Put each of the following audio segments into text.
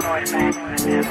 Copy.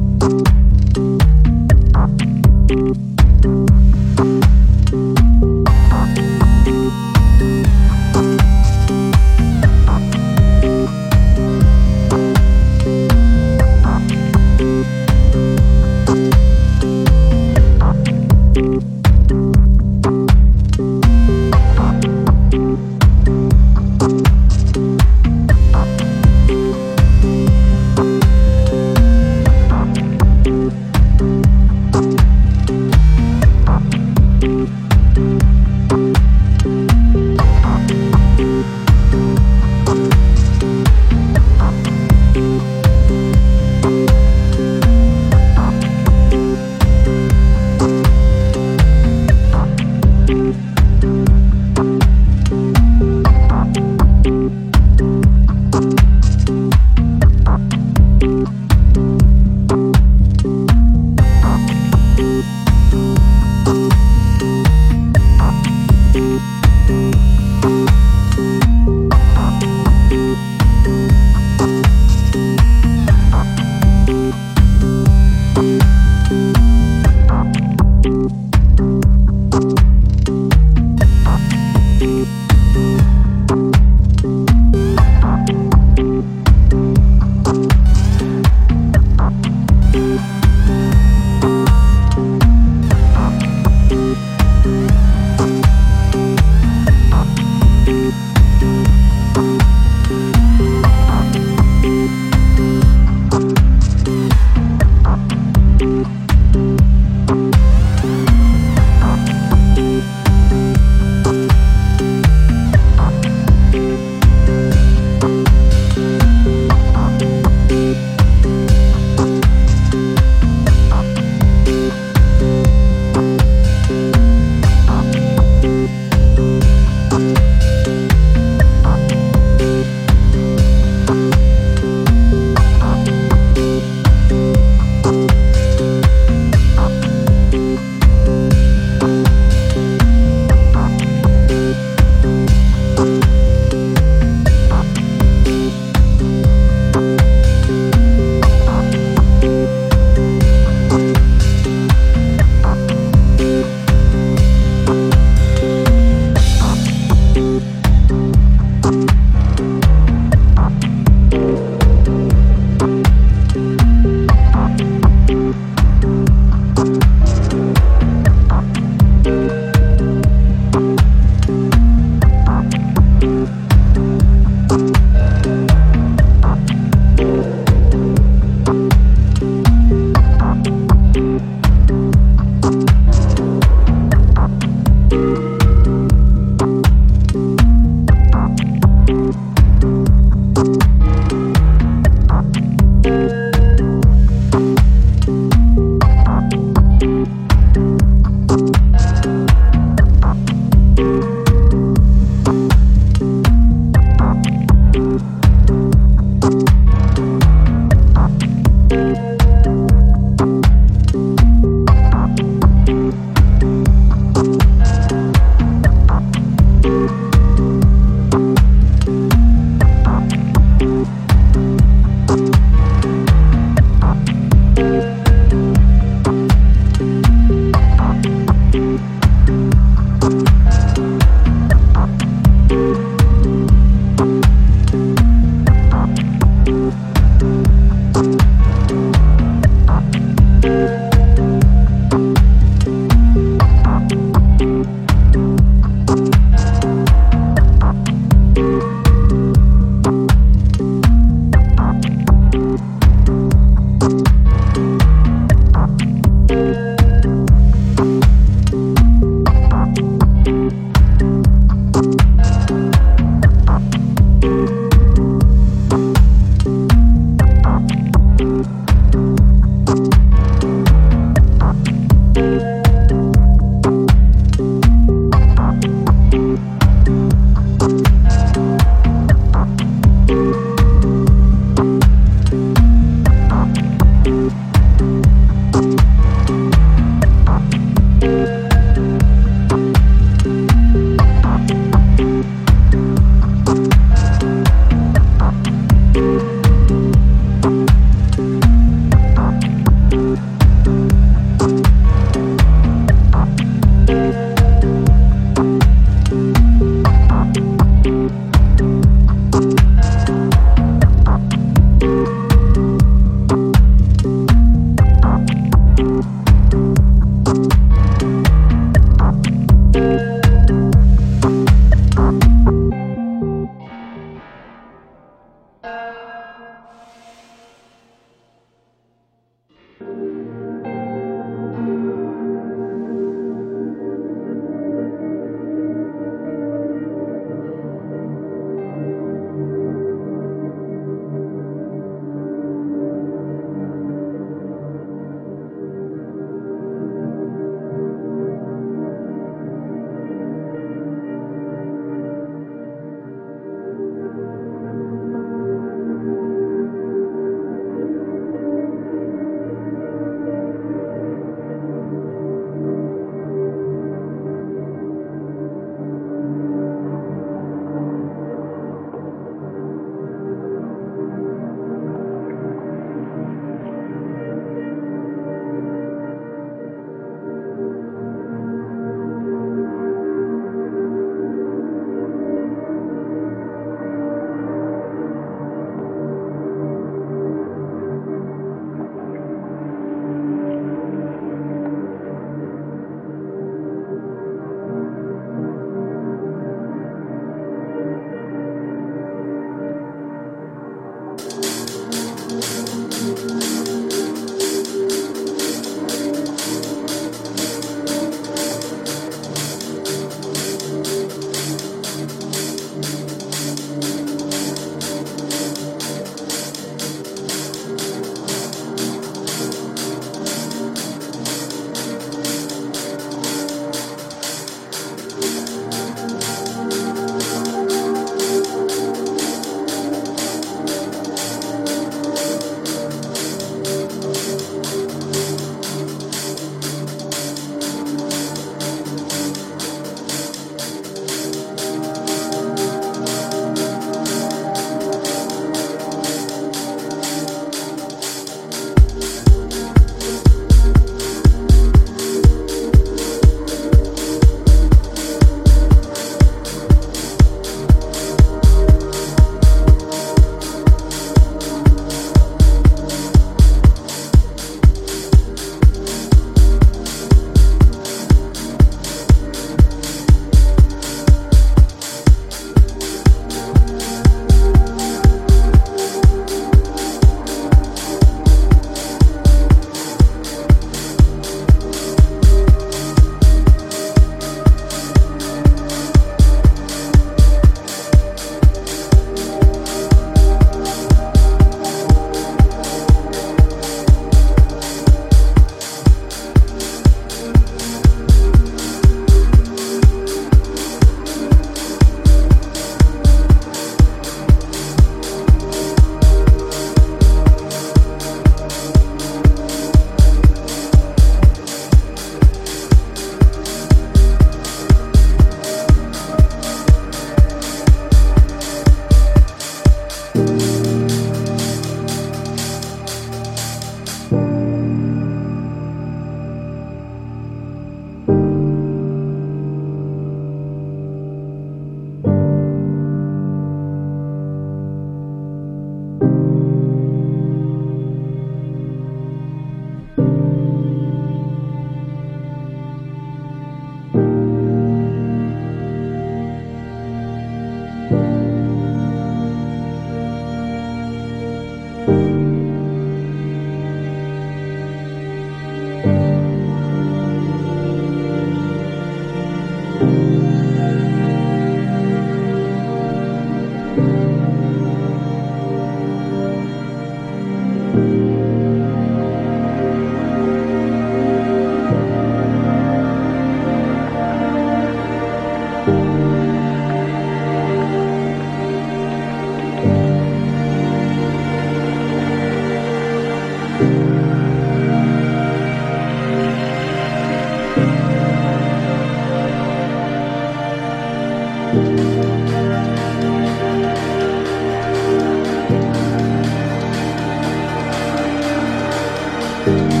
Bye.